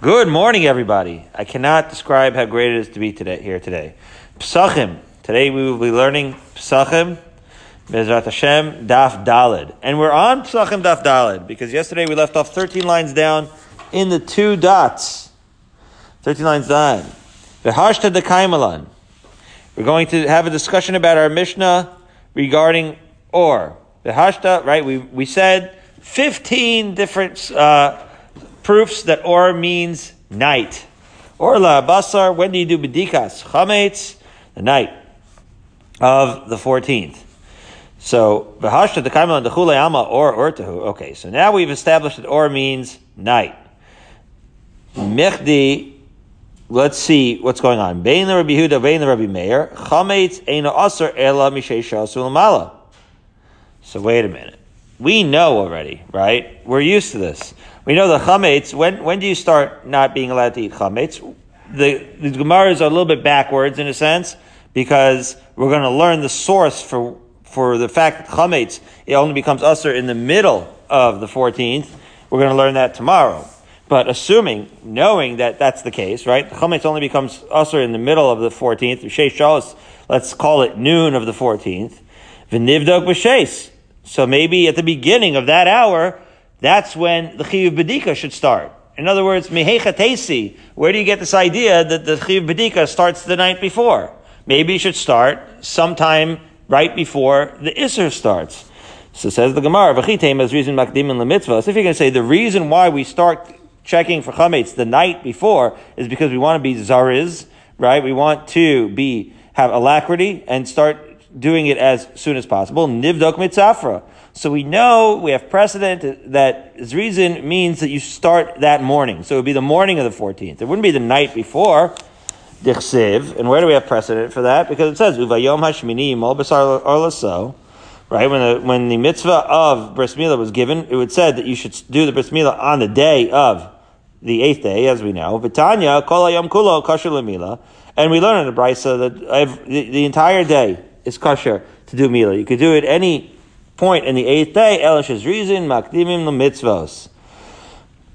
Good morning, everybody. I cannot describe how great it is to be today here today. Psachim. Today we will be learning Psachim, Bezrat Hashem, Daf Dalid. And we're on Psachim Daf Dalid because yesterday we left off 13 lines down in the two dots. 13 lines down. V'hashta dekaimalan. We're going to have a discussion about our Mishnah regarding or. V'hashta, right, we, we said 15 different uh, proofs that or means night. Or la basar, when do you do bedikas? Chametz, the night of the 14th. So, v'hashta the kaimel and the ama or ortahu. Okay, so now we've established that or means night. Mechdi, let's see what's going on. Bein the Rabbi Huda, bein the Rabbi Meir, chametz eina asar ela mishesha sulamala. So wait a minute. We know already, right? We're used to this. We know the chametz. When when do you start not being allowed to eat chametz? The the gemaras are a little bit backwards in a sense because we're going to learn the source for for the fact that chametz it only becomes usher in the middle of the fourteenth. We're going to learn that tomorrow. But assuming, knowing that that's the case, right? Chametz only becomes usher in the middle of the fourteenth. Let's call it noon of the fourteenth. V'nivdok b'shes. So maybe at the beginning of that hour, that's when the Chiyuv Bedika should start. In other words, Mehecha Tesi, where do you get this idea that the Chiyuv Bedika starts the night before? Maybe you should start sometime right before the Isser starts. So says the Gemara, V'chitem as reason makdim in the mitzvah. So if you're going to say the reason why we start checking for chametz the night before is because we want to be zariz, right? We want to be have alacrity and start doing it as soon as possible. Nivdok mitzafra. So we know we have precedent that reason means that you start that morning. So it would be the morning of the 14th. It wouldn't be the night before. Dichsiv. And where do we have precedent for that? Because it says, Uvayom hashmini mol basar arlaso. Right? When the, when the mitzvah of bris milah was given, it would said that you should do the bris milah on the day of the eighth day, as we know. Vitanya, kol ayom kulo kasher lemila. And we learn in the brisa that the, the entire day is kosher to do milah. You could do it any point in the eighth day. Elish is reason makdimim the mitzvos.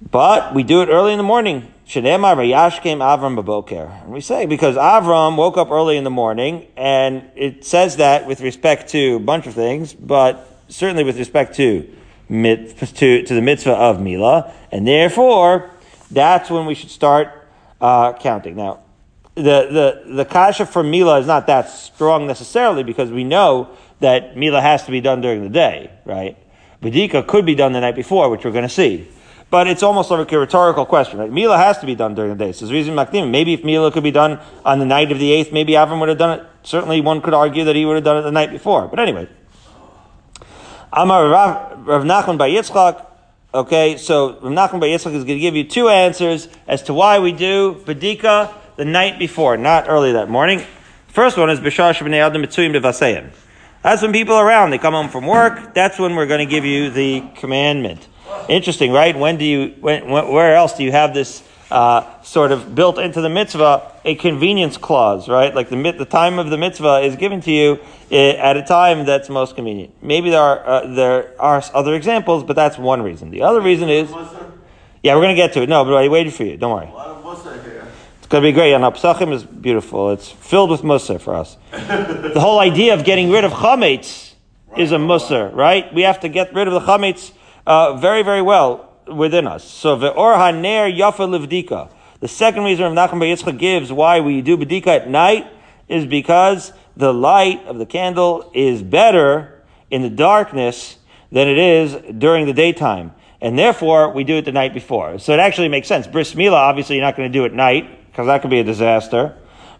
But we do it early in the morning. Shneemar vayashkem Avram baboker. And we say because Avram woke up early in the morning, and it says that with respect to a bunch of things, but certainly with respect to to, to the mitzvah of Mila, and therefore that's when we should start uh, counting. Now, the, the, the kasha for Mila is not that strong necessarily because we know that Mila has to be done during the day, right? Vidika could be done the night before, which we're going to see. But it's almost like a rhetorical question, right? Mila has to be done during the day. So the reason Makdim, maybe if Mila could be done on the night of the eighth, maybe Avram would have done it. Certainly one could argue that he would have done it the night before. But anyway. Amar Rav Nachman bar Yitzchak, Okay, so Rav Nachman bar Yitzchak is going to give you two answers as to why we do Badika the night before, not early that morning. First one is Bishar Shabnei Adam Mitzuyim Devaseyim. That's when people are around. They come home from work. That's when we're going to give you the commandment. Interesting, right? When do you, when, where else do you have this uh, sort of built into the mitzvah a convenience clause, right? Like the the time of the mitzvah is given to you eh, at a time that's most convenient. Maybe there are uh, there are other examples, but that's one reason. The other reason is, yeah, we're going to get to it. No, but I waited for you. Don't worry going to be great. And Apsachim is beautiful. It's filled with musar for us. the whole idea of getting rid of chametz right. is a musar, right? We have to get rid of the chametz uh, very, very well within us. So the or haner yafa livdika. The second reason Rav Nachman Yitzchak gives why we do bedika at night is because the light of the candle is better in the darkness than it is during the daytime. And therefore, we do it the night before. So it actually makes sense. Bris Milah, obviously, you're not going to do it at night because that could be a disaster.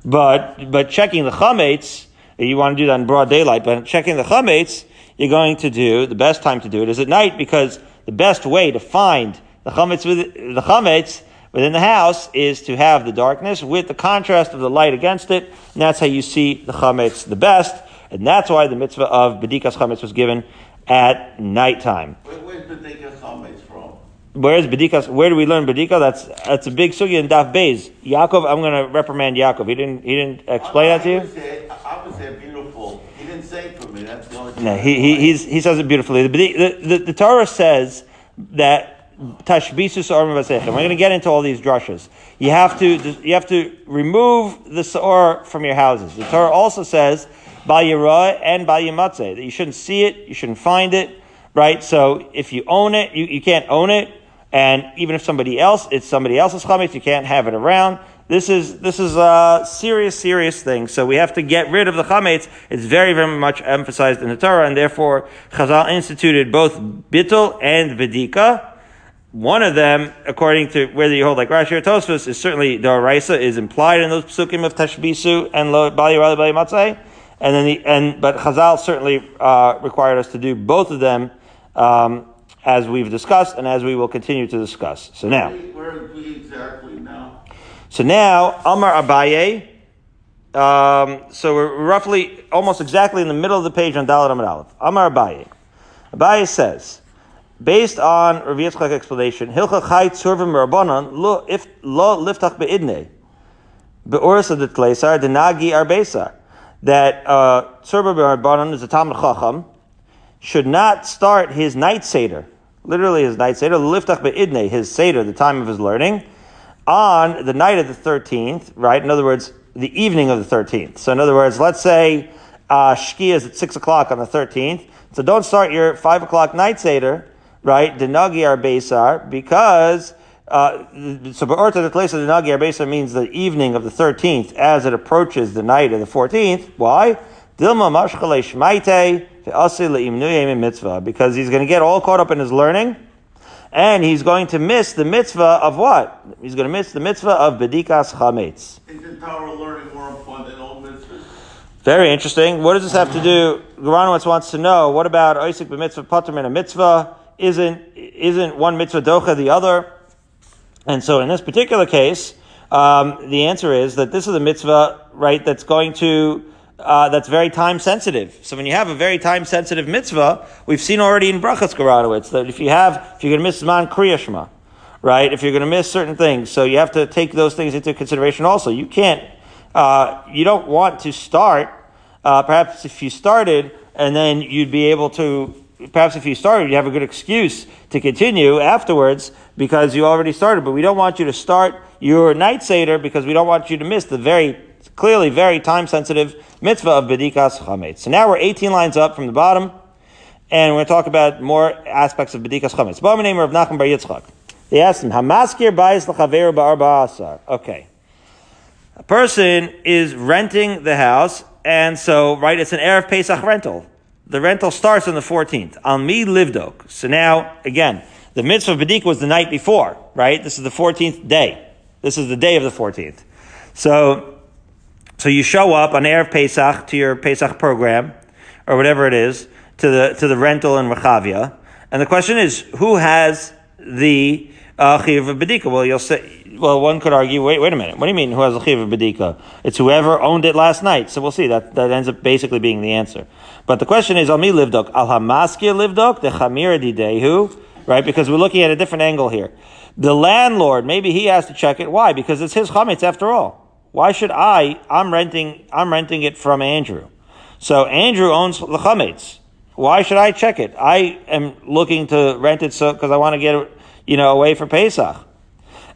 But but checking the chametz, you want to do that in broad daylight. But checking the chametz, you're going to do the best time to do it is at night because the best way to find the chametz with the chametz within the house is to have the darkness with the contrast of the light against it, and that's how you see the chametz the best. And that's why the mitzvah of bedikas chametz was given at nighttime. Where, where's bedikas chametz Where's Bedikas? Where do we learn Bedika? That's that's a big sugi in Daf Beis. Yaakov, I'm going to reprimand Yaakov. He didn't he didn't explain that to you. I would say beautiful. He didn't say it for me. That's the only. No, he he he's, he says it beautifully. The, the, the, the Torah says that tashbisus or We're going to get into all these drushes. You have to you have to remove the saor from your houses. The Torah also says yirah and yimatzeh that you shouldn't see it, you shouldn't find it, right? So if you own it, you, you can't own it, and even if somebody else, it's somebody else's chametz, you can't have it around. This is this is a serious, serious thing. So we have to get rid of the chametz. It's very, very much emphasized in the Torah, and therefore Chazal instituted both bittul and vedika. One of them, according to whether you hold like Rashi or Tosfos, is certainly the Araisa is implied in those psukim of Tashbisu and Lo Bali Rali Bali. And then the, and, but Chazal certainly, uh, required us to do both of them, um, as we've discussed and as we will continue to discuss. So now. Where are we exactly now? So now, Amar Abaye. Um, so we're roughly, almost exactly in the middle of the page on Dalit Amar Aleph. Amar Abaye. Abaye says, based on Rav Yitzchak's explanation, Hilcha Chai Tzurvim Rabbanon, lo if lo liftach beidne, be'oris of the denagi arbesar, that uh, Tzurvim Rabbanon is a Talmud Chacham, should not start his night seder, literally his night seder, liftach beidne, his seder, the time of his learning, on the night of the 13th, right? In other words, the evening of the 13th. So in other words, let's say uh, Shkia is at 6 o'clock on the 13th. So don't start your 5 o'clock night Seder, right? Denagi Besar, because uh, so Be'orta the place of the Nagi Besar means the evening of the 13th as it approaches the night of the 14th. Why? Dilma Mashchale Shmaite because he's going to get all caught up in his learning and he's going to miss the mitzvah of what? He's going to miss the mitzvah of bedikas chametz. Isn't Torah learning more important than all mitzvahs? Very interesting. What does this have to do? Garanowitz wants to know, what about Isaac b'mitzvah pater in a mitzvah? Isn't, isn't one mitzvah docha the other? And so in this particular case, um, the answer is that this is a mitzvah, right, that's going to uh, that's very time sensitive. So when you have a very time sensitive mitzvah, we've seen already in Brachas Garanowitz that if you have, if you're going to miss Man Kriyashma, right, if you're going to miss certain things, so you have to take those things into consideration also. You can't, uh, you don't want to start, uh, perhaps if you started and then you'd be able to, perhaps if you started, you have a good excuse to continue afterwards because you already started, but we don't want you to start your night Seder because we don't want you to miss the very clearly very time sensitive mitzvah of bedikas chametz. So now we're 18 lines up from the bottom, and we're going to talk about more aspects of bedikas chametz. Bama name of Nachman Bar Yitzchak. They asked him, Hamaskir bayis l'chaver ba'arba Okay. A person is renting the house, and so, right, it's an Erev Pesach rental. The rental starts on the 14th. Al mi livdok. So now, again, the mitzvah of Bedikas was the night before, right? This is the 14th day. This is the day of the 14th. So, so you show up on Erev Pesach to your Pesach program, or whatever it is, to the, to the rental in Rechavia. And the question is, who has the uh, Chiv of Bedika? Well, you'll say, well, one could argue, wait, wait a minute. What do you mean, who has the Chiv Bedika? It's whoever owned it last night. So we'll see. That, that ends up basically being the answer. But the question is, Almi Livdok, Al Hamaskir Livdok, the Chamir Didehu, right? Because we're looking at a different angle here. The landlord, maybe he has to check it. Why? Because it's his chametz after all. Why should I? I'm renting. I'm renting it from Andrew. So Andrew owns the chametz. Why should I check it? I am looking to rent it so because I want to get you know, away for Pesach.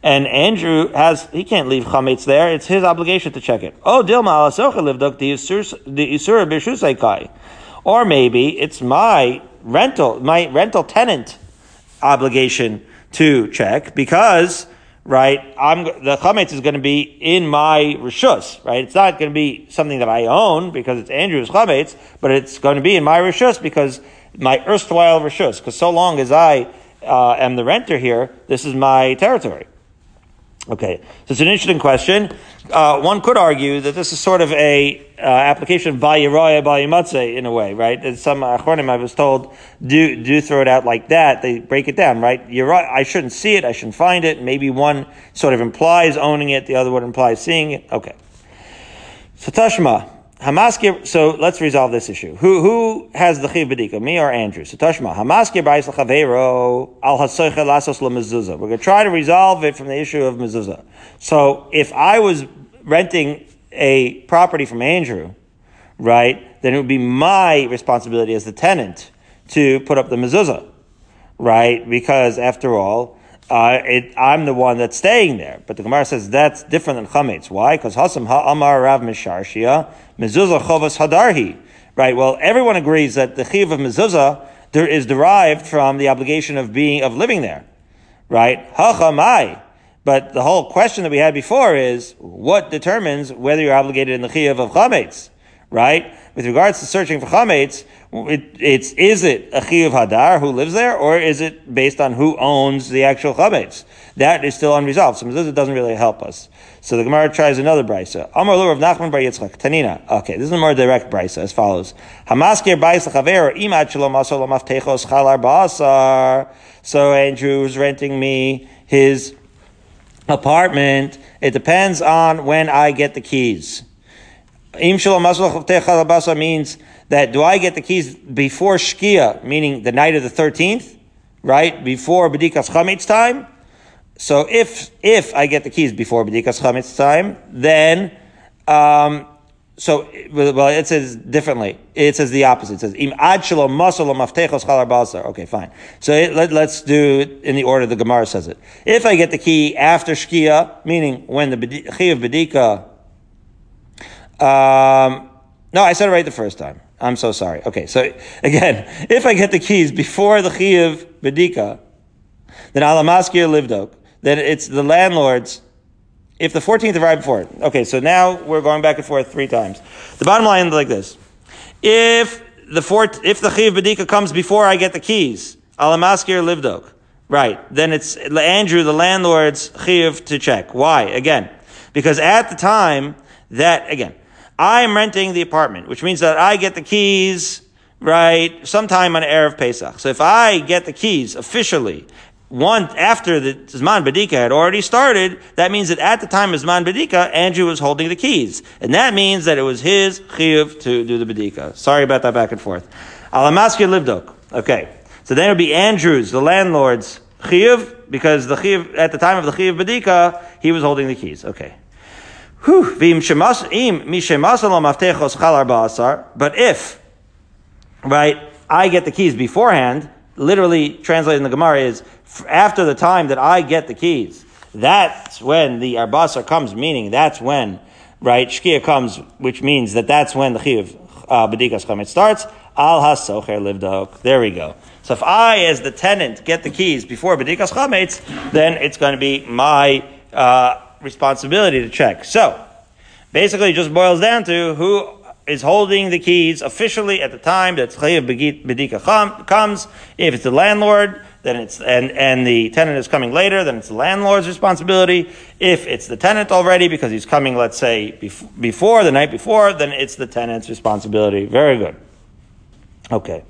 And Andrew has he can't leave chametz there. It's his obligation to check it. Oh, Dilma alasocha livdok the isura b'shusaikai. Or maybe it's my rental, my rental tenant obligation to check because right? I'm the chametz is going to be in my rishus, right? It's not going to be something that I own because it's Andrew's chametz, but it's going to be in my rishus because my erstwhile rishus. Because so long as I uh, am the renter here, this is my territory. Okay, so it's an interesting question. Uh, one could argue that this is sort of a uh, application of Bayiroya Bayimatze in a way, right? And some Achronim I was told do do throw it out like that. They break it down, right. I shouldn't see it. I shouldn't find it. Maybe one sort of implies owning it. The other one implies seeing it. Okay. So Tashma. Hamaskir, so let's resolve this issue. Who who has the chiv bedika, me or Andrew? So Tashma, Hamaskir b'ayis l'chavero al hasoicha lasos lemezuzah. We're going to try to resolve it from the issue of mezuzah. So if I was renting a property from Andrew, right, then it would be my responsibility as the tenant to put up the mezuzah. right? Because after all, uh, it, I'm the one that's staying there. But the Gemara says that's different than chametz. Why? Because hasam ha'amar rav misharshia mezuzah chovas hadarhi. Right. Well, everyone agrees that the chiv of mezuzah there is derived from the obligation of being of living there. Right? Hachamai. But the whole question that we had before is what determines whether you're obligated in the chiv of chametz right? With regards to searching for chametz, it, it's is it a chiyuv hadar who lives there, or is it based on who owns the actual chametz? That is still unresolved. So it doesn't really help us. So the Gemara tries another brisa. Amar of Nachman bar Yitzchak Tanina. Okay, this is a more direct brisa as follows: Hamaskir bais lechaver imad shalom chalar ba'asar. So Andrew's renting me his apartment. It depends on when I get the keys. Im shalom means that do I get the keys before Shkia, meaning the night of the 13th, right? Before Bedikas Chametz time? So if, if I get the keys before Bedikas Chametz time, then, um, so, well, it says differently. It says the opposite. It says, Im ad shalom masal maftechos chalar basar. Okay, fine. So it, let, us do it in the order the Gemara says it. If I get the key after Shkia, meaning when the Chi of Bedika um, no, I said it right the first time. I'm so sorry. Okay, so again, if I get the keys before the Chiyav Bedika, then Alamaskir Livdok, then it's the landlord's, if the 14th arrived before. it. Okay, so now we're going back and forth three times. The bottom line is like this. If the fourth, if the Chiyav Bedika comes before I get the keys, Alamaskir Livdok, right, then it's Andrew, the landlord's Chiyav to check. Why? Again, because at the time that, again, I'm renting the apartment, which means that I get the keys, right, sometime on Erev Pesach. So if I get the keys officially, one after the Zman Badika had already started, that means that at the time of Zman Badika, Andrew was holding the keys. And that means that it was his chiyuv to do the Badika. Sorry about that back and forth. Alamaskir Livdok. Okay. So then it would be Andrew's, the landlord's chiyuv, because the chiyuv, at the time of the chiyuv Badika, he was holding the keys. Okay. But if, right, I get the keys beforehand, literally translated in the Gemara is after the time that I get the keys, that's when the arbasa comes, meaning that's when, right, shkia comes, which means that that's when the chiv uh, bedikas chametz starts. Al hasocher livdok. There we go. So if I, as the tenant, get the keys before bedikas chametz, then it's going to be my uh, responsibility to check. So, basically it just boils down to who is holding the keys officially at the time that Chayav Bedika comes. If it's the landlord, then it's, and, and the tenant is coming later, then it's the landlord's responsibility. If it's the tenant already, because he's coming, let's say, before, the night before, then it's the tenant's responsibility. Very good. Okay.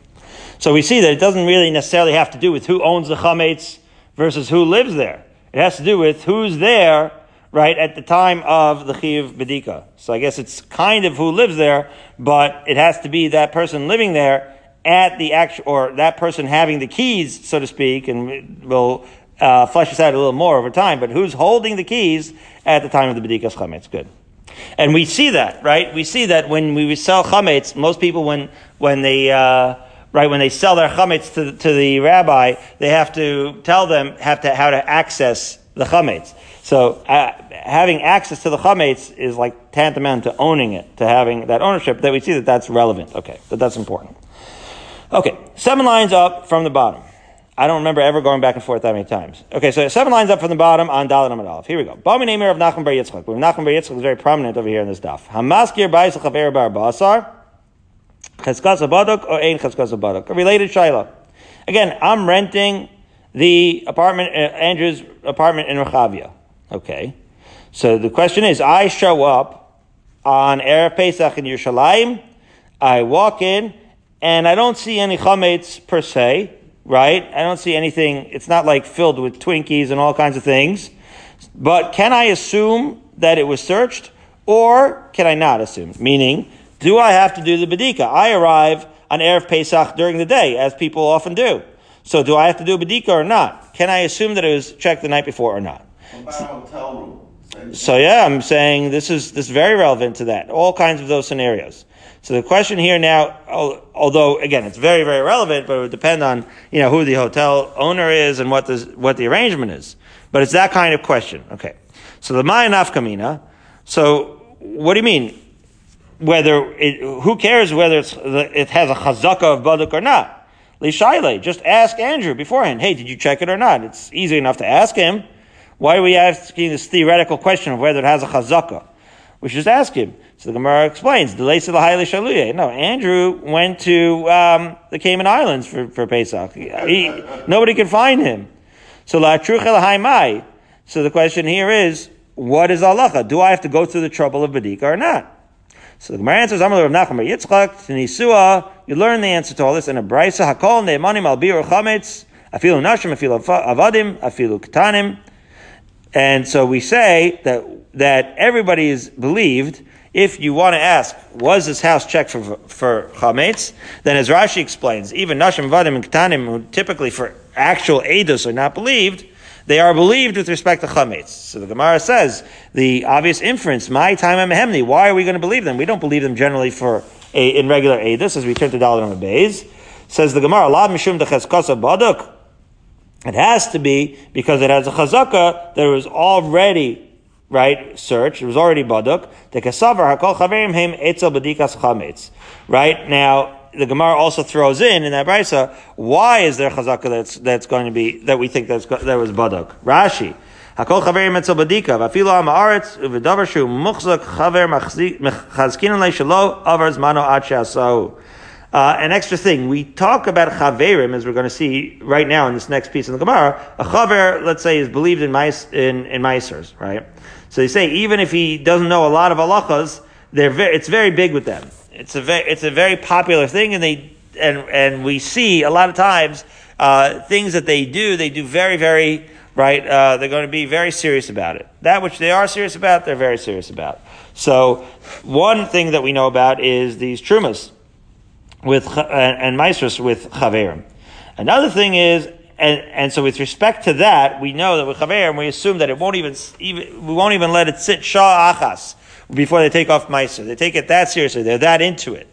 So we see that it doesn't really necessarily have to do with who owns the chametz versus who lives there. It has to do with who's there right, at the time of the Chiv Bedika. So I guess it's kind of who lives there, but it has to be that person living there at the actual, or that person having the keys, so to speak, and we'll uh, flesh this out a little more over time, but who's holding the keys at the time of the Bedikas Chametz. Good. And we see that, right? We see that when we sell chametz, most people when when they uh, right when they sell their chametz to, to the rabbi, they have to tell them have to how to access the chametz. So uh, having access to the chametz is like tantamount to owning it, to having that ownership. That we see that that's relevant. Okay, that that's important. Okay, seven lines up from the bottom. I don't remember ever going back and forth that many times. Okay, so seven lines up from the bottom on Dalit Amid Aleph. Here we go. Bami Nemer of Nachman Bar Yitzchak. Nachman Bar Yitzchak is very prominent over here in this daf. Hamaskir Ba'is Chaver Bar Basar. Cheskas Abadok or Ein Cheskas Abadok. A related Shaila. Again, I'm renting the apartment, uh, Andrew's apartment in Rechavia. Okay. So the question is, I show up on Erev Pesach in Yerushalayim, I walk in, and I don't see any chametz per se, right? I don't see anything, it's not like filled with Twinkies and all kinds of things. But can I assume that it was searched, or can I not assume? Meaning, do I have to do the bedika? I arrive on Erev Pesach during the day, as people often do. So do I have to do a bedika or not? Can I assume that it was checked the night before or not? So yeah, I'm saying this is this is very relevant to that. All kinds of those scenarios. So the question here now, although again it's very very relevant, but it would depend on you know who the hotel owner is and what the what the arrangement is. But it's that kind of question. Okay. So the Maya Nafkamina. So what do you mean? Whether it, who cares whether it has a chazaka of baduk or not? Lishaile, just ask Andrew beforehand. Hey, did you check it or not? It's easy enough to ask him. Why are we asking this theoretical question of whether it has a chazaka? We should just ask him. So the Gemara explains. No, Andrew went to um, the Cayman Islands for, for Pesach. He, nobody could find him. So la. So the question here is, what is halacha? Do I have to go through the trouble of badika or not? So the Gemara answers, Amalur of Nachum Yitzchak, Nisua, you learn the answer to all this in a brisa, Hakol ne'emanim al bir chametz, afilu nashim, afilu avadim, afilu ketanim. And so we say that, that everybody is believed, if you want to ask, was this house checked for, for chametz? Then as Rashi explains, even nashim, avadim, and ketanim, who typically for actual edus are not believed, they are believed with respect to chametz. So the Gemara says the obvious inference, my time and mehemni. Why are we going to believe them? We don't believe them generally for a, in regular edus, as we turn to Dalit on the Says the Gemara, "Lad mishum baduk." It has to be because it has a chazaka that was already right search. It was already baduk. The kasavar hakol chaverim heim etzel badikas chametz. Right now the Gemara also throws in in that brisa, why is there chazaka that's that's going to be that we think that's that was baduk? Rashi. Hakol chaverim etzel badika, v'afilo am haaretz u'v'davar shu muchzak chaver chazkinan leishalo avar zmano ad uh, an extra thing, we talk about chaverim, as we're going to see right now in this next piece in the Gemara. A chaver, let's say, is believed in mais, in, in Meisers, right? So they say, even if he doesn't know a lot of halachas, they're very, it's very big with them. It's a very, it's a very popular thing, and they and and we see a lot of times uh, things that they do. They do very very right. Uh, they're going to be very serious about it. That which they are serious about, they're very serious about. So one thing that we know about is these trumas with and, and maestros with chaverim. Another thing is and, and so with respect to that, we know that with Chaverim, we assume that it won't even, even, we won't even let it sit Shah Achas before they take off Meiser. They take it that seriously. They're that into it.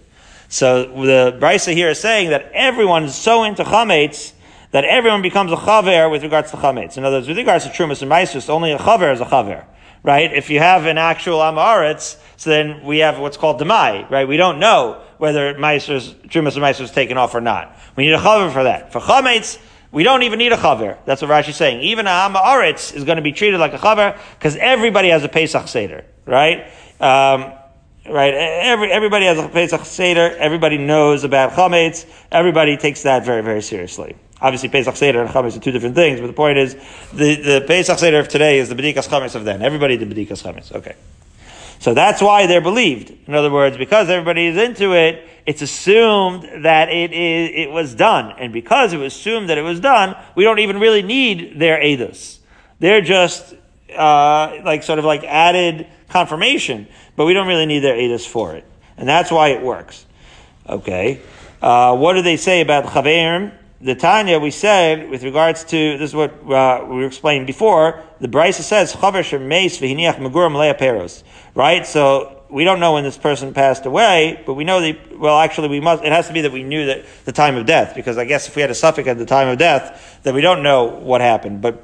So the Brisa here is saying that everyone is so into Chametz that everyone becomes a Chaver with regards to Chametz. In other words, with regards to Trumas and Meiser, only a Chaver is a Chaver. Right? If you have an actual Amaretz, so then we have what's called Demai, right? We don't know whether Meiser's, Trumas Meiser is taken off or not. We need a Chaver for that. For Chametz, we don't even need a chaver. That's what Rashi is saying. Even a Ha'aretz is going to be treated like a chaver because everybody has a Pesach Seder, right? Um, right? Every, everybody has a Pesach Seder. Everybody knows about chametz. Everybody takes that very, very seriously. Obviously, Pesach Seder and chametz are two different things, but the point is, the, the Pesach Seder of today is the Bedikas chametz of then. Everybody did Bedikas chametz. Okay. So that's why they're believed. In other words, because everybody is into it, it's assumed that it is, it was done. And because it was assumed that it was done, we don't even really need their edus. They're just, uh, like sort of like added confirmation, but we don't really need their edus for it. And that's why it works. Okay. Uh, what do they say about chaverim? The Tanya we said with regards to this is what uh, we explained before. The Brisa says chaver shemeis v'hiniach megurim peros. Right, so we don't know when this person passed away, but we know that. Well, actually, we must. It has to be that we knew that the time of death, because I guess if we had a suffix at the time of death, then we don't know what happened. But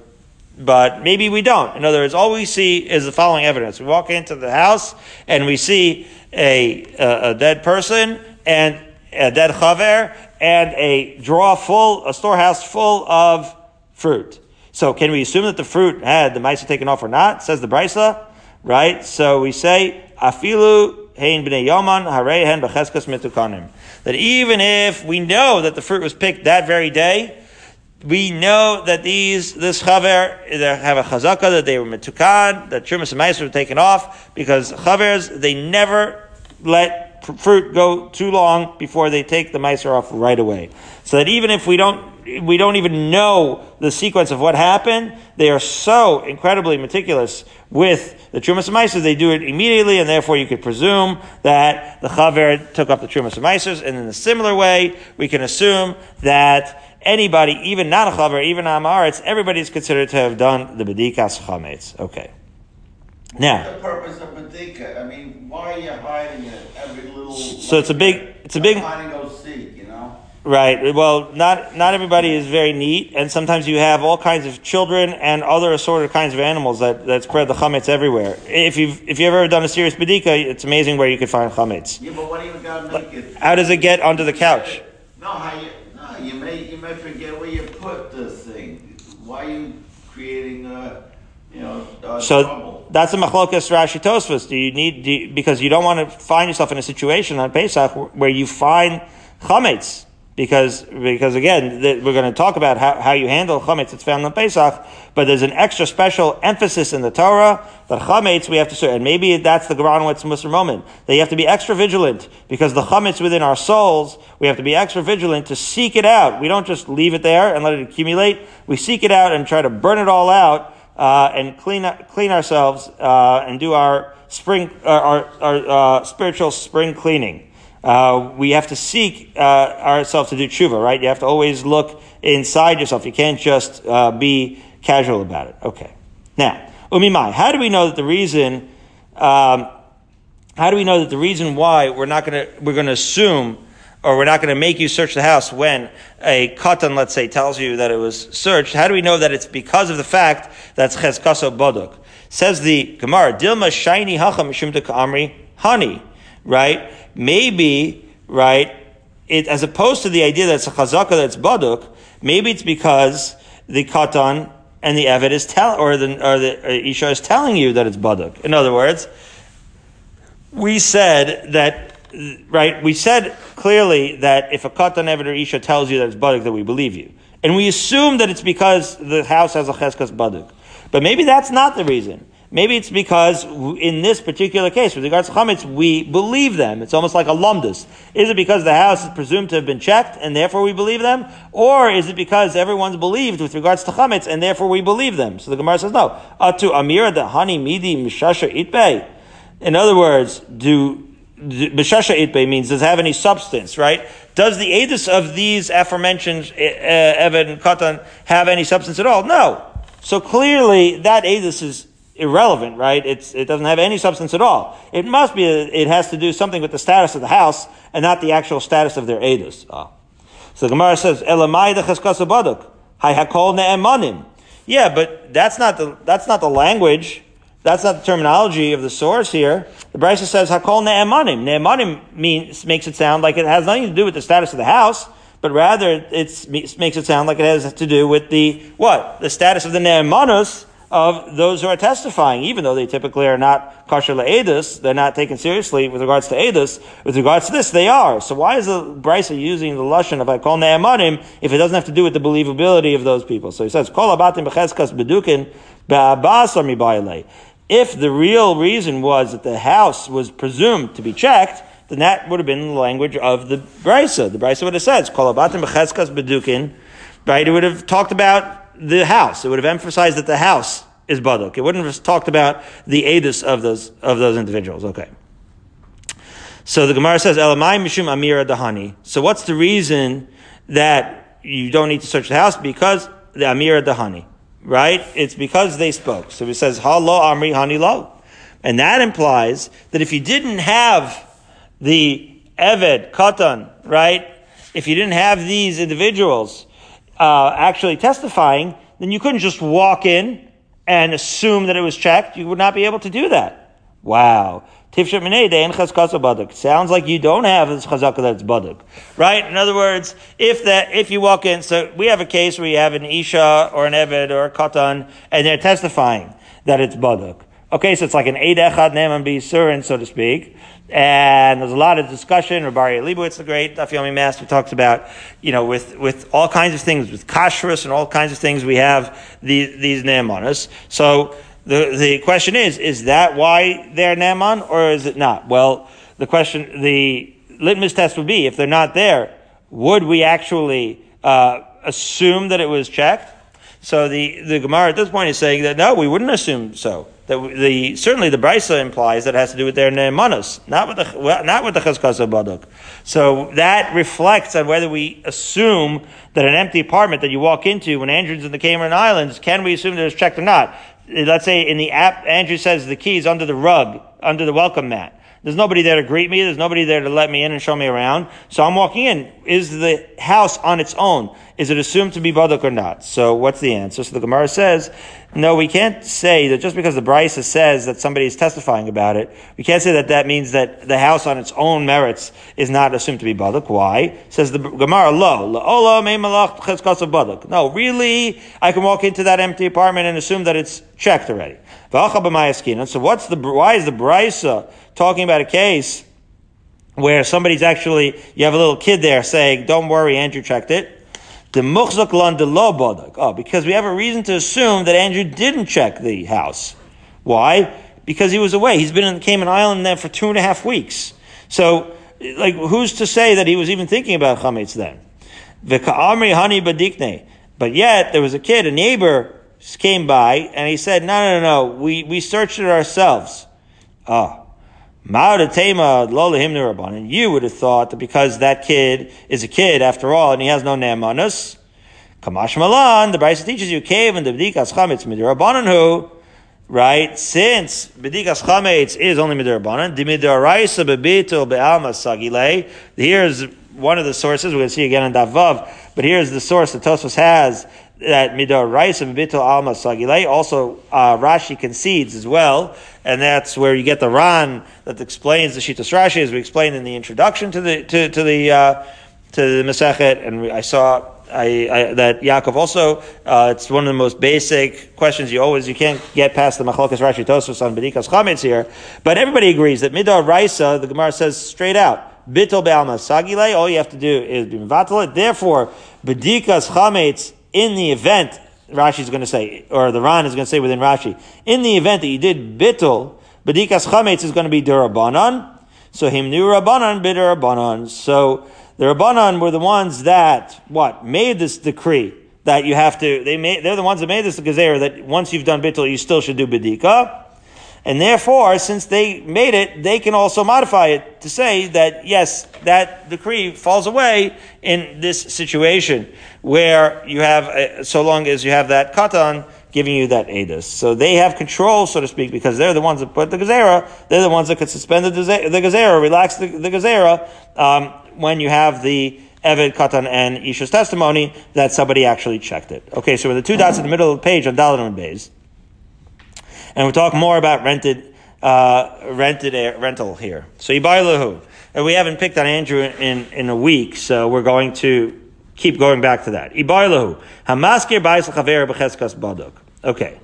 but maybe we don't. In other words, all we see is the following evidence. We walk into the house and we see a, a, a dead person and a dead chaver and a drawer full, a storehouse full of fruit. So can we assume that the fruit had the mice taken off or not? Says the brisa, right? So we say afilu hein b'nei yoman harei hen b'cheskas mitukanim. That even if we know that the fruit was picked that very day, we know that these this chaver they have a chazaka that they were mitukan, that trumas and mice were taken off because chavers they never let fruit go too long before they take the miser off right away. So that even if we don't we don't even know the sequence of what happened. They are so incredibly meticulous with the Trumas Meisers, they do it immediately, and therefore you could presume that the Chaver took up the Trumas Meisers, and in a similar way, we can assume that anybody, even not a Chaver, even Amaretz, everybody is considered to have done the Bedikas Chametz. Okay. Now, The purpose of Badika, I mean, why are you hiding it every little? So it's a big- it's a big- Hide and go seek, you know? Right. Well, not not everybody is very neat, and sometimes you have all kinds of children and other assorted kinds of animals that, that spread the chametz everywhere. If you've if you've ever done a serious bedika, it's amazing where you could find chametz. Yeah, but what do you gotta make it? How does it get under the couch? No, how you, no, you may, you may forget where you put this thing. Why are you creating, a you know, uh, So trouble? That's a machlokas Rashi Tosfos. Do you need do you, because you don't want to find yourself in a situation on Pesach where you find chametz because because again th- we're going to talk about how, how you handle chametz. It's found on Pesach, but there's an extra special emphasis in the Torah that chametz we have to serve, and maybe that's the Garanwitz Musar moment that you have to be extra vigilant because the chametz within our souls we have to be extra vigilant to seek it out. We don't just leave it there and let it accumulate. We seek it out and try to burn it all out uh, and clean clean ourselves uh, and do our spring our our, our uh, spiritual spring cleaning. Uh, we have to seek uh, ourselves to do tshuva, right? You have to always look inside yourself. You can't just uh, be casual about it. Okay. Now, umimai. How do we know that the reason? Um, how do we know that the reason why we're not going to we're going to assume or we're not going to make you search the house when a katan, let's say, tells you that it was searched? How do we know that it's because of the fact that's chezkaso boduk? Says the Gemara, Dilma shiny hacham mishum amri honey, right? Maybe, right? It as opposed to the idea that it's a chazaka that's boduk, maybe it's because the katan and the evet is tell or the or the or isha is telling you that it's baduk. In other words, we said that, right, we said clearly that if a katan evet or isha tells you that it's baduk, that we believe you. And we assume that it's because the house has a cheskas baduk. But maybe that's not the reason. Maybe it's because in this particular case, with regards to chametz, we believe them. It's almost like a lumdus. Is it because the house is presumed to have been checked and therefore we believe them? Or is it because everyone's believed with regards to chametz and therefore we believe them? So the Gemara says no. Atu amira the hani midi mishasha itbei. In other words, do B'shasha itbe means does it have any substance, right? Does the edus of these aforementioned uh, Evan Katan have any substance at all? No. So clearly that edus is irrelevant, right? It's, it doesn't have any substance at all. It must be, it has to do something with the status of the house and not the actual status of their edus. Ah. So the Gemara says, Elamai the cheskasa baduk. Hay hakol ne'emanim. Yeah, but that's not the, that's not the language. That's not the terminology of the source here. The Brisa says hakol ne'emanim. Ne'emanim means, makes it sound like it has nothing to do with the status of the house, but rather it makes it sound like it has to do with the, what? The status of the ne'emanos of those who are testifying, even though they typically are not kosher le'edus, they're not taken seriously with regards to edus. With regards to this, they are. So why is the Brisa using the lashon of Hakol ne'emanim if it doesn't have to do with the believability of those people? So he says, Kol abatim b'cheskas bedukin If the real reason was that the house was presumed to be checked, then that would have been the language of the Brisa. The Brisa would have said, Kol abatim b'cheskas bedukin, right? It would have talked about the house. It would have emphasized that the house is baduk. It wouldn't have talked about the edus of those of those individuals. Okay. So the Gemara says, "Elamai mishum amira dahani." So what's the reason that you don't need to search the house? Because the amira dahani, right? It's because they spoke. So it says, "Ha lo amri hani lo," and that implies that if you didn't have the eved katan, right? If you didn't have these individuals uh, actually testifying, then you couldn't just walk in and assume that it was checked. You would not be able to do that. Wow. Sounds like you don't have this chazaka that's baduk, right? In other words, if that if you walk in, so we have a case where you have an isha or an eved or a katan, and they're testifying that it's baduk. Okay, so it's like an eid echad ne'eman b'yisurin, so to speak. And there's a lot of discussion. Rabari Leibowitz, the great Daf Yomi master, talks about, you know, with, with all kinds of things, with kashrus and all kinds of things, we have these, these ne'emanas. So the, the question is, is that why they're ne'eman or is it not? Well, the question, the litmus test would be, if they're not there, would we actually, uh, assume that it was checked? So the, the Gemara at this point is saying that no, we wouldn't assume so that the certainly the brisa implies that it has to do with their neimanos, not with the not with the chazkasa baduk. So that reflects on whether we assume that an empty apartment that you walk into when Andrew's in the Cayman Islands, can we assume that it's checked or not? Let's say in the app, Andrew says the key is under the rug, under the welcome mat. There's nobody there to greet me. There's nobody there to let me in and show me around. So I'm walking in. Is the house on its own? Is it assumed to be baduk or not? So what's the answer? So the Gemara says, no, we can't say that just because the Brisa says that somebody is testifying about it, we can't say that that means that the house on its own merits is not assumed to be baduk. Why? Says the Gemara, lo, lo, me malach baduk. No, really, I can walk into that empty apartment and assume that it's checked already. So what's the, why is the Brisa talking about a case where somebody's actually, you have a little kid there saying, don't worry, Andrew checked it. The muchzak lan de bodak. Oh, because we have a reason to assume that Andrew didn't check the house. Why? Because he was away. He's been in Cayman Island there for two and a half weeks. So, like, who's to say that he was even thinking about chametz then? V'ka'amri hani badikne. But yet, there was a kid, a neighbor, came by, and he said, no, no, no, no, we, we searched it ourselves. Ah. And you would have thought that because that kid is a kid after all and he has no ne'emanus, Kamash Malan, the Brisa teaches you, cave and the B'dikas Chametz Midirabanan who, right? Since B'dikas Chametz is only Midirabanan, the Midiraisa Bebitul Be'alma Sagile, here's one of the sources, we're going to see again in Davav, but here's the source that Tosfos has that and bitul alma sagile. Also, uh, Rashi concedes as well, and that's where you get the Ran that explains the Shitas Rashi, as we explained in the introduction to the to, to the uh, to the. And I saw I, I, that Yaakov also, uh, it's one of the most basic questions you always, you can't get past the Machlokas Rashi Tosfos on Bedikas Chametz here, but everybody agrees that Midar Raisa, the Gemara says straight out, Bitul Be'alma Sagile, all you have to do is be Therefore, Bedikas Chametz in the event, Rashi is going to say, or the Ran is going to say within Rashi, in the event that you did bittul, bedikas chametz is going to be durabanan. So himnu rabbanan bidurabanan. So the rabbanan were the ones that what made this decree that you have to. They made. They're the ones that made this gezer that once you've done bittul, you still should do bedika. And therefore, since they made it, they can also modify it to say that yes, that decree falls away in this situation where you have, a, so long as you have that katan giving you that edus. So they have control, so to speak, because they're the ones that put the gazera, They're the ones that could suspend the, gezerah, relax the, the gezerah, um, when you have the Evid, Katan, and Isha's testimony that somebody actually checked it. Okay, so with the two dots in the middle of the page on Dalit and Bays. And we'll talk more about rented, uh, rented air, rental here. So Ibai And we haven't picked on Andrew in, in a week, so we're going to keep going back to that. Ibai Hamaskir Bais Chaver Becheskas Baduk. Okay.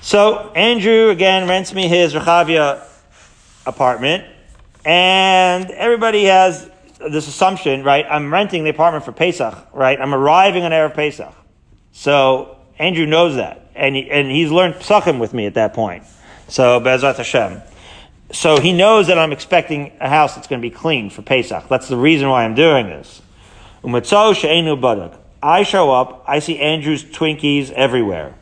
So Andrew again rents me his Rechavia apartment, and everybody has this assumption, right? I'm renting the apartment for Pesach, right? I'm arriving on Erev Pesach. So Andrew knows that and he, and he's learned psachim with me at that point. So Bezrat Hashem. So he knows that I'm expecting a house that's going to be clean for Pesach. That's the reason why I'm doing this. I show up, I see Andrew's Twinkies everywhere.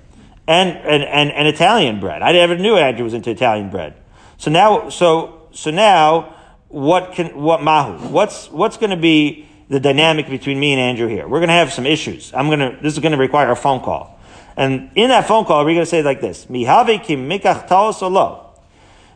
And, and, and, and Italian bread. I never knew Andrew was into Italian bread. So now, so, so now, what can, what mahu? What's, what's going to be the dynamic between me and Andrew here? We're going to have some issues. I'm going to, this is going to require a phone call. And in that phone call, we're going to say it like this: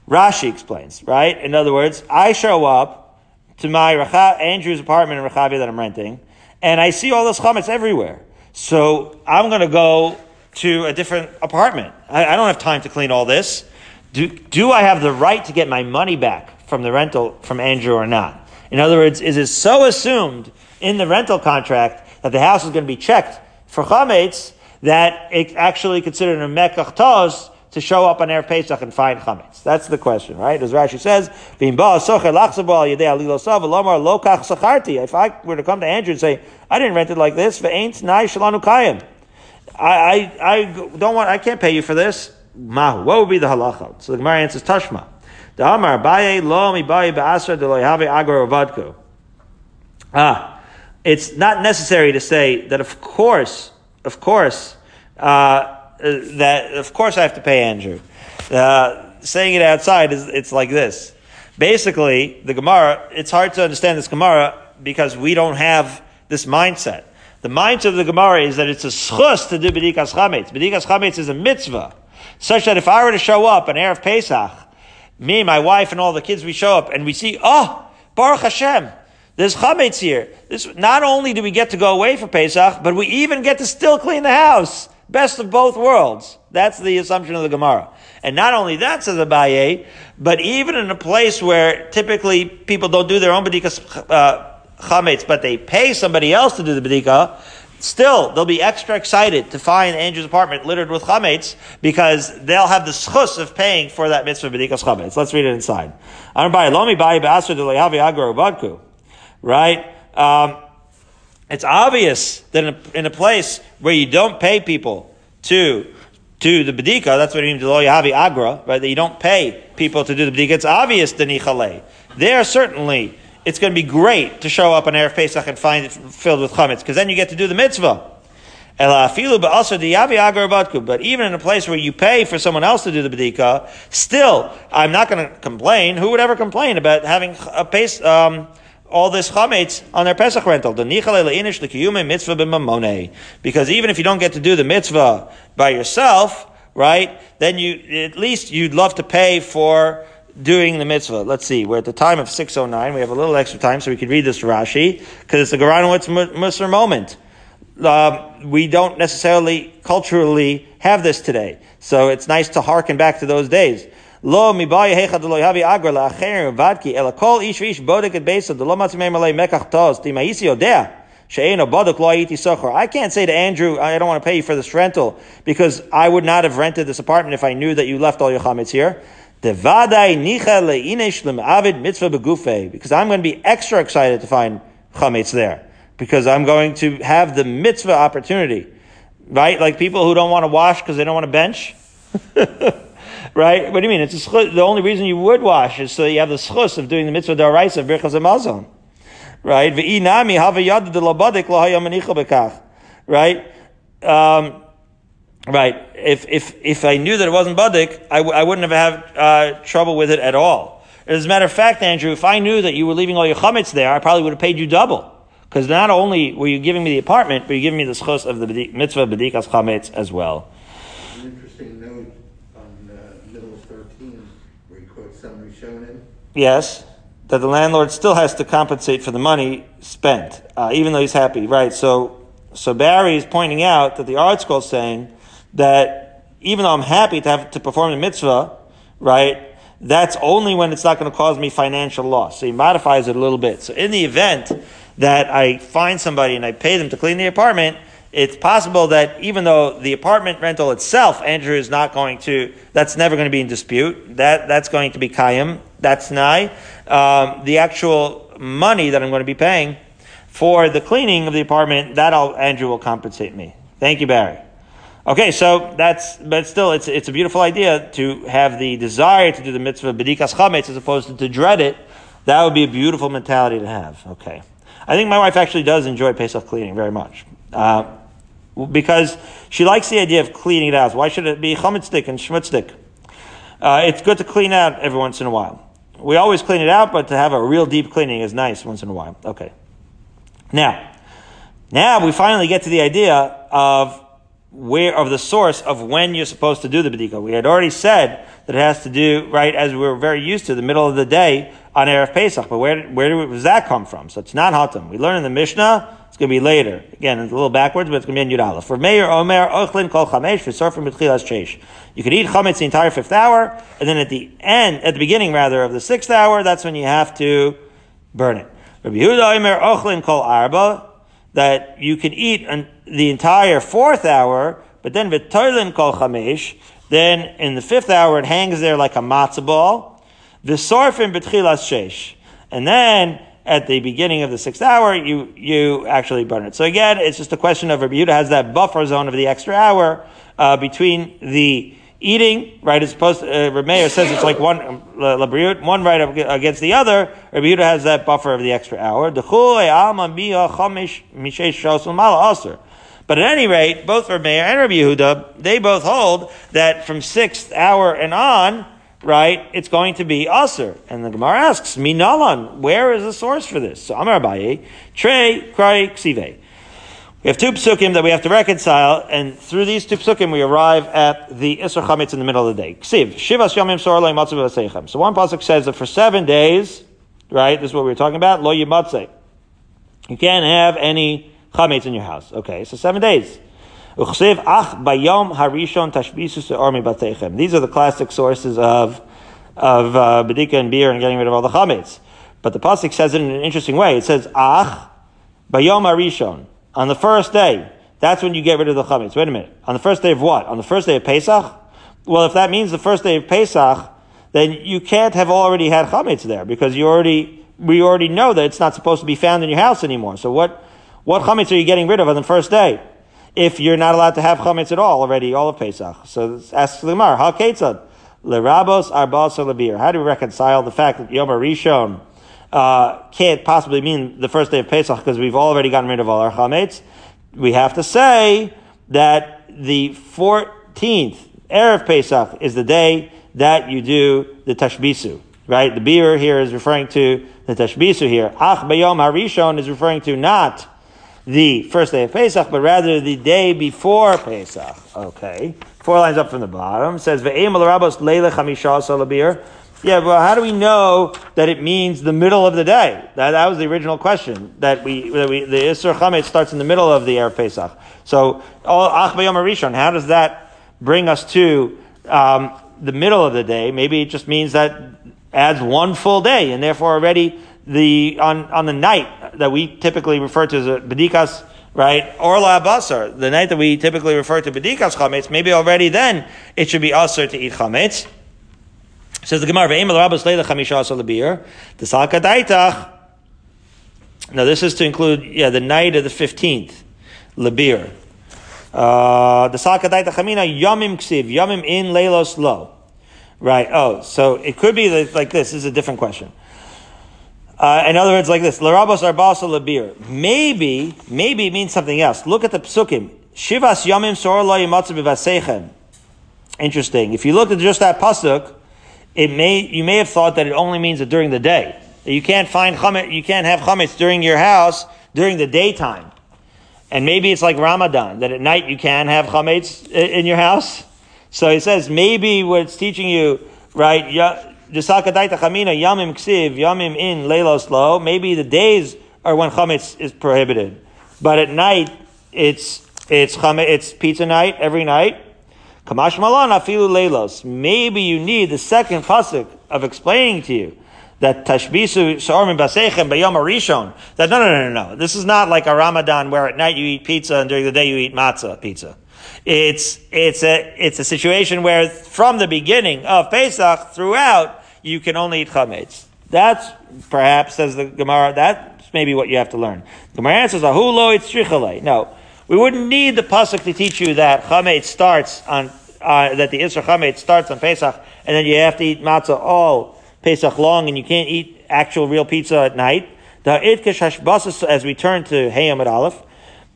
Rashi explains, right? In other words, I show up to my Recha- Andrew's apartment in Rechavia that I'm renting, and I see all those chametz everywhere. So I'm going to go to a different apartment. I, I, don't have time to clean all this. Do, do I have the right to get my money back from the rental from Andrew or not? In other words, is it so assumed in the rental contract that the house is going to be checked for chametz that it actually considered a mekach tos to show up on Erev Pesach and find chametz. That's the question, right? As Rashi says, If I were to come to Andrew and say, I didn't rent it like this, I, I, I don't want, I can't pay you for this. Mahu. What would be the halacha? So the Gemara answers Tashma. The. Ah, it's not necessary to say that of course of course, uh, that of course I have to pay Andrew. Uh, saying it outside is it's like this. Basically, the Gemara. It's hard to understand this Gemara because we don't have this mindset. The mindset of the Gemara is that it's a schus to do bedikas chametz. Bedikas chametz is a mitzvah. Such that if I were to show up on Erev Pesach, me, my wife, and all the kids, we show up and we see, oh, Baruch Hashem, there's chametz here. This, not only do we get to go away for Pesach, but we even get to still clean the house. Best of both worlds. That's the assumption of the Gemara. And not only that, says Abaye, but even in a place where typically people don't do their own bedikas uh, chametz, but they pay somebody else to do the bedika, still they'll be extra excited to find Andrew's apartment littered with chametz because they'll have the schus of paying for that mitzvah bedikas chametz. Let's read it inside. Right? Um, it's obvious that in a, in a, place where you don't pay people to to the bedika, that's what it means, to lo yahavi agra, right? That you don't pay people to do the bedika. It's obvious the nichale. There certainly it's going to be great to show up on Erev Pesach and find it filled with chametz, because then you get to do the mitzvah. Filuba also the Yavi. But even in a place where you pay for someone else to do the bedika, still, I'm not going to complain. Who would ever complain about having a pace, um, all this chametz on their Pesach rental. Because even if you don't get to do the mitzvah by yourself, right, then you, at least you'd love to pay for doing the mitzvah. Let's see, we're at the time of 609. We have a little extra time so we could read this Rashi, because it's a Garanowitz Musar moment. Uh, we don't necessarily culturally have this today. So it's nice to harken back to those days. Mibaya hechad lo yavi agra la'acher vadki ela kol ish vish bodek et beisa de lo matzimei malay mekach toz di ma'isi odea she'eno bodek lo ayiti sochor. I can't say to Andrew, I don't want to pay you for this rental because I would not have rented this apartment if I knew that you left all your chametz here. Devadai nicha le'inesh lem'avid mitzvah begufe because I'm going to be extra excited to find chametz there because I'm going to have the mitzvah opportunity. Right? Like people who don't want to wash because they don't want to bench. right? What do you mean? It's schus, the only reason you would wash is so that you have the schus of doing the mitzvah daraisa of birchas hamazon, right? Labadik right? Um, right. If if if I knew that it wasn't badik, I w- I wouldn't have had uh, trouble with it at all. As a matter of fact, Andrew, if I knew that you were leaving all your chametz there, I probably would have paid you double. Because not only were you giving me the apartment, but you're giving me the schos of the mitzvah bedikas chametz as well. Yes, that the landlord still has to compensate for the money spent, uh, even though he's happy, right? So, so Barry is pointing out that the ArtScroll is saying that even though I'm happy to have to perform the mitzvah, right? That's only when it's not going to cause me financial loss. So he modifies it a little bit. So in the event that I find somebody and I pay them to clean the apartment, it's possible that even though the apartment rental itself, Andrew is not going to, that's never going to be in dispute. That, that's going to be Kayim. That's Nai. Um, the actual money that I'm going to be paying for the cleaning of the apartment, that I'll, Andrew will compensate me. Thank you, Barry. Okay, so that's, but still, it's, it's a beautiful idea to have the desire to do the mitzvah bedikas chametz as opposed to to dread it. That would be a beautiful mentality to have. Okay. I think my wife actually does enjoy Pesach cleaning very much. Uh, because she likes the idea of cleaning it out. Why should it be chametzik and shmutzdik? Uh, it's good to clean out every once in a while. We always clean it out, but to have a real deep cleaning is nice once in a while. Okay. Now, now we finally get to the idea of where of the source of when you're supposed to do the bedika. We had already said that it has to do right as we were very used to the middle of the day on erev Pesach. But where where does that come from? So it's not hatam. We learn in the Mishnah it's going to be later. Again, it's a little backwards, but it's going to be in Yud For Meir Omer Ochlin Kol Chamesh for Surfim B'Tchilas Cheish. You could eat chametz the entire fifth hour, and then at the end, at the beginning rather of the sixth hour, that's when you have to burn it. Rabbi Yehuda Omer Ochlin Kol Arba that you can eat the entire fourth hour, but then V'Toilin Kol Chamesh. Then in the fifth hour, it hangs there like a matzah ball. V'Sorfim B'Tchilas Cheish. And then at the beginning of the sixth hour, you, you actually burn it. So again, it's just a question of Rabbi has that buffer zone of the extra hour, uh, between the eating, right, as opposed to, uh, Rabbi says it's like one, um, one right against the other. Rabbi Yehuda has that buffer of the extra hour. But at any rate, both Rabbi Meir and Rabbi Yehuda, they both hold that from sixth hour and on, right, it's going to be Aser. And the Gemara asks, Minalan, where is the source for this? So Amar Abaye, Trey, Krai, Ksive. We have two psukim that we have to reconcile, and through these two psukim we arrive at the Isser Chametz in the middle of the day. Ksiv, Yomim So one pasuk says that for seven days, right, this is what we were talking about, Lo Yimatzeh. You can't have any Chametz in your house. Okay, so seven days. Uchsev Ach Bayom Harishon Tashbisu. These are the classic sources of, of uh, Bedika and beer and getting rid of all the Chametz. But the pasuk says it in an interesting way. It says Ach Bayom Harishon on the first day, that's when you get rid of the chametz. Wait a minute. On the first day of what? On the first day of Pesach? Well, if that means the first day of Pesach, then you can't have already had chametz there because you already, we already know that it's not supposed to be found in your house anymore. So what, what chametz are you getting rid of on the first day? If you're not allowed to have chametz at all already, all of Pesach. So ask the Gemara, how ketzad? Lerabos arbas. How do we reconcile the fact that Yom Rishon uh, can't possibly mean the first day of Pesach because we've already gotten rid of all our chametz. We have to say that the 14th Erev Pesach is the day that you do the Tashbisu, right? The beer here is referring to the Tashbisu here. Ach Bayom Harishon is referring to not the first day of Pesach, but rather the day before Pesach. Okay. Four lines up from the bottom. It says. Yeah, well, how do we know that it means the middle of the day? That, that was the original question. That we, that we the Isser Chametz starts in the middle of the Erev Pesach. So, Ach Bayom Rishon, how does that bring us to um, the middle of the day? Maybe it just means that adds one full day, and therefore already the on on the night that we typically refer to as bedikas, right, or la basar, the night that we typically refer to bedikas chametz, maybe already then it should be asr to eat chametz. Says the Gemara, "Ve'im rabbos leila chamisha asal lebir." The salka daitach. Now this is to include, yeah, the night of the fifteenth, lebir. Uh, the daitach chamina yomim ksiv yomim in leilos lo. Right. Oh, so it could be like this. This is a different question. Uh, in other words, like this, Larabos arbasa labir. Maybe, maybe it means something else. Look at the psukim. Shivas yomim sor lo yimatzu Interesting. If you look at just that pasuk, it may you may have thought that it only means that during the day. That you can't find chametz, you can't have chametz during your house during the daytime. And maybe it's like Ramadan, that at night you can have chametz in your house. So he says maybe what it's teaching you, right? Yamim ksiv, yamim in leilos lo. Maybe the days are when chametz is prohibited, but at night it's it's chametz, it's pizza night every night. Kamash malan afilu leilos. Maybe you need the second pasuk of explaining to you that tashbisu shormin basechem bayom rishon. That no, no, no, no, no. This is not like a Ramadan where at night you eat pizza and during the day you eat matzah pizza. It's it's a it's a situation where from the beginning of Pesach throughout you can only eat chametz. That's perhaps says the Gemara. That's maybe what you have to learn. The Gemara answers ahulo it's No. We wouldn't need the pasuk to teach you that chametz starts on uh, that the Isra chametz starts on Pesach, and then you have to eat matzah all Pesach long, and you can't eat actual real pizza at night. The ha'itkash hashbasas, as we turn to Hayam at Aleph,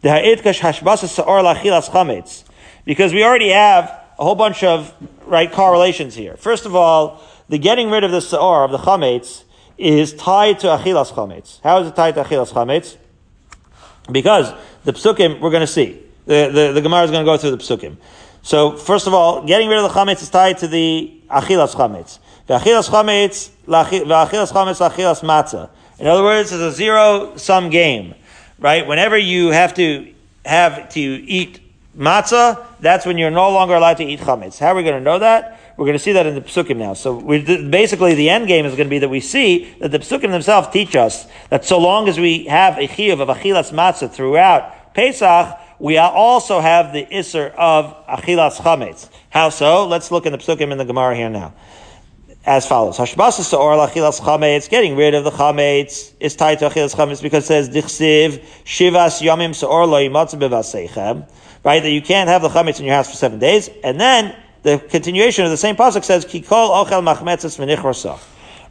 the ha'itkash hashbasas sa'or lachilas chametz, because we already have a whole bunch of right correlations here. First of all, the getting rid of the sa'or of the chametz is tied to achilas chametz. How is it tied to achilas chametz? Because the psukim, we're going to see. The, the, the Gemara is going to go through the psukim. So, first of all, getting rid of the chametz is tied to the achilas chametz. The achilas chametz, the achilas chametz, achilas matzah. In other words, it's a zero sum game, right? Whenever you have to have to eat matzah, that's when you're no longer allowed to eat chametz. How are we going to know that? We're going to see that in the psukim now. So basically, the end game is going to be that we see that the psukim themselves teach us that so long as we have a chiyuv of achilas matzah throughout Pesach, we also have the isser of achilas chametz. How so? Let's look in the psukim in the Gemara here now. As follows: Hashbasa saor achilas chametz. Getting rid of the chametz is tied to achilas chametz because it says dichsiv shivas yamim saor lo yimatzu Right, that you can't have the chametz in your house for seven days, and then the continuation of the same pasuk says, "Kikol ochel machmetzes v'nichrosach."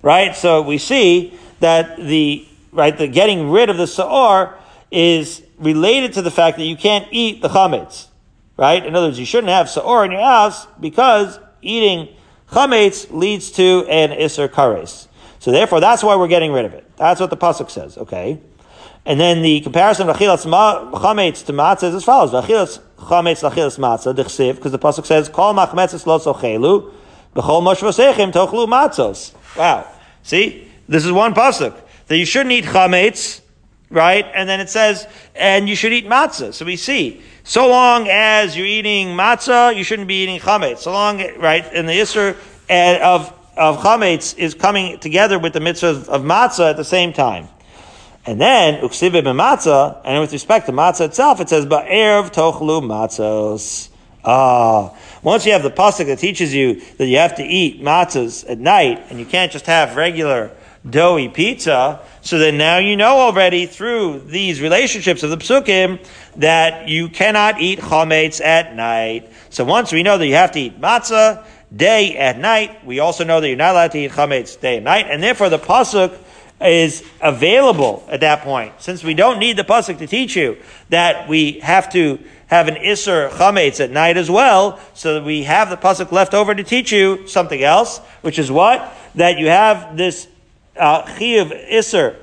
Right, so we see that the right the getting rid of the saor is related to the fact that you can't eat the chametz. Right, in other words, you shouldn't have saor in your house because eating chametz leads to an iser kares. So therefore, that's why we're getting rid of it. That's what the pasuk says. Okay. And then the comparison of achilas chametz to matzah is as follows: achilas chametz achilas matzah dechsiv, because the pasuk says kol machmetzes lo sochelu b'chol moshvosechem tochlu matzos. Wow, see, this is one pasuk that you shouldn't eat chametz, right? And then it says, and you should eat matzah. So we see, so long as you're eating matzah, you shouldn't be eating chametz. So long, right? And the isser eh, of of chametz is coming together with the mitzvah of matzah at the same time. And then, uksive matzah, and with respect to matzah itself, it says, ba'erev tochlu matzos. Ah, once you have the pasuk that teaches you that you have to eat matzahs at night, and you can't just have regular doughy pizza, so then now you know already through these relationships of the psukim that you cannot eat chametz at night. So once we know that you have to eat matzah day and night, we also know that you're not allowed to eat chametz day and night, and therefore the pasuk is available at that point. Since we don't need the pasuk to teach you that we have to have an isser chametz at night as well, so that we have the pasuk left over to teach you something else, which is what that you have this uh, chiyuv isser.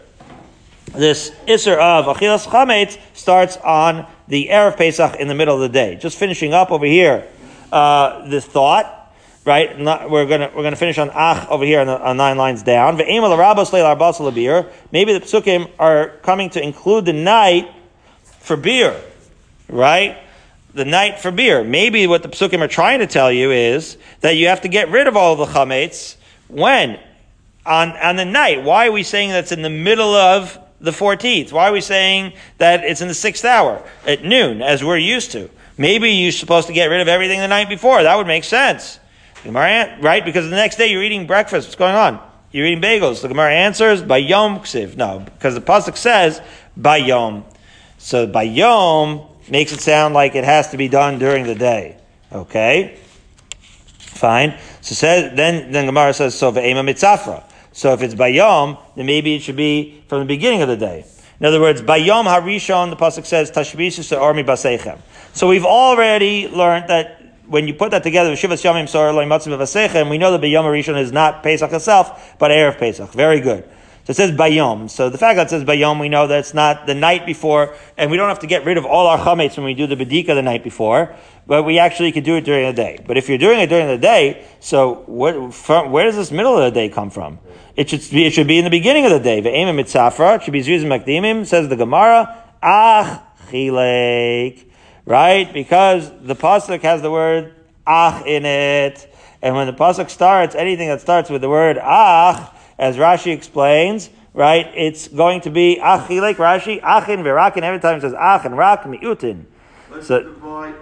This isser of achilas chametz starts on the erev Pesach in the middle of the day. Just finishing up over here, uh, this thought right? We're gonna we're gonna finish on ach over here on, the, on nine lines down. Maybe the psukim are coming to include the night for beer, right? The night for beer. Maybe what the psukim are trying to tell you is that you have to get rid of all of the chametz when on on the night. Why are we saying that's in the middle of the 14th? Why are we saying that it's in the sixth hour at noon, as we're used to? Maybe you're supposed to get rid of everything the night before. That would make sense. Gemara, right? Because the next day you're eating breakfast. What's going on? You're eating bagels. The Gemara answers by Yom Ksiv. No, because the pasuk says by Yom. So by Yom makes it sound like it has to be done during the day. Okay, fine. So says then then Gemara says so ve'ema mitzafra. So if it's by Yom, then maybe it should be from the beginning of the day. In other words, by Yom Harishon, the pasuk says tashbisus armi basechem. So we've already learned that when you put that together, we know that Bayom Rishon is not Pesach itself, but Erev Pesach. Very good. So it says Bayom. So the fact that it says Bayom, we know that it's not the night before, and we don't have to get rid of all our chametz when we do the Bedika the night before, but we actually could do it during the day. But if you're doing it during the day, so what, from, where does this middle of the day come from? It should be, it should be in the beginning of the day. Ve'emim mitzafra, it should be Zuzim Makdimim, says the Gemara, Ach Chilek right? Because the pasuk has the word ach in it, and when the pasuk starts, anything that starts with the word ach, as Rashi explains, right, it's going to be ach like Rashi, achin v'rakin. Every time it says ach and rak miutin. So, divide?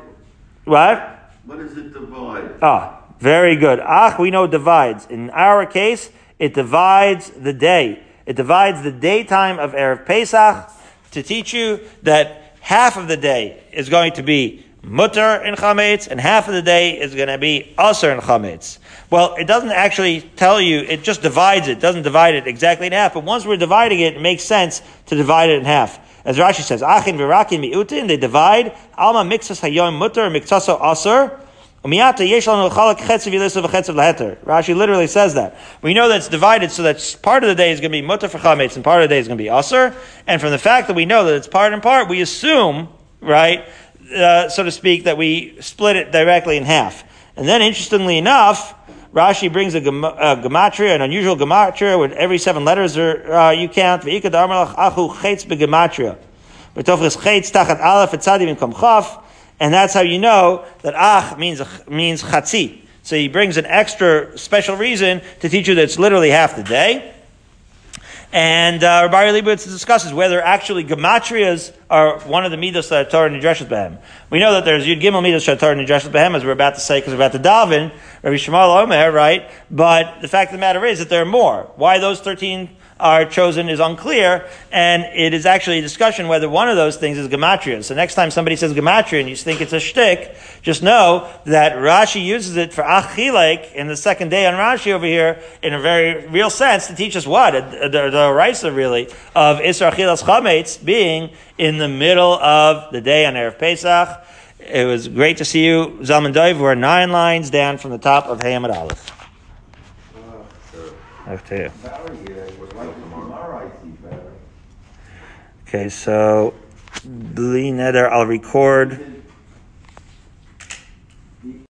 What? What is it divide? Ah, very good. Ach, we know divides. In our case, it divides the day. It divides the daytime of erev Pesach to teach you that half of the day is going to be mutter in chametz, and half of the day is going to be aser in chametz. Well, it doesn't actually tell you, it just divides it, doesn't divide it exactly in half, but once we're dividing it, it makes sense to divide it in half. As Rashi says, achin v'rakin mi'utin, they divide, alma mixas hayom mutter, mixaso aser, Rashi literally says that. We know that it's divided so that part of the day is going to be mutter for chametz and part of the day is going to be aser. And from the fact that we know that it's part and part, we assume, right, uh, so to speak, that we split it directly in half. And then, interestingly enough, Rashi brings a, a gematria, an unusual gematria, where every seven letters are uh, you count. V'ikad achu chetz begematria. V'tofres chetz tachat aleph etzadim in. And that's how you know that ach means, means chatzi. So he brings an extra special reason to teach you that it's literally half the day. And uh, Rabbi Leibowitz discusses whether actually gematrias are one of the midas that are Torah Nidreshes Behem. We know that there's Yud Gimel midas that are Torah Nidreshes Behem, as we're about to say, because we're about to daven, Rabbi Shemal Omer, right? But the fact of the matter is that there are more. Why those 13 are chosen is unclear, and it is actually a discussion whether one of those things is gematria. So next time somebody says gematria and you think it's a shtick, just know that Rashi uses it for achilek in the second day on Rashi over here in a very real sense to teach us what the the, the really of Isra Achilas Chametz being in the middle of the day on erev Pesach. It was great to see you, Zalman Dov. We're nine lines down from the top of Hayamad Aleph. Uh, sure. you. Okay, so Bli Neder, I'll record.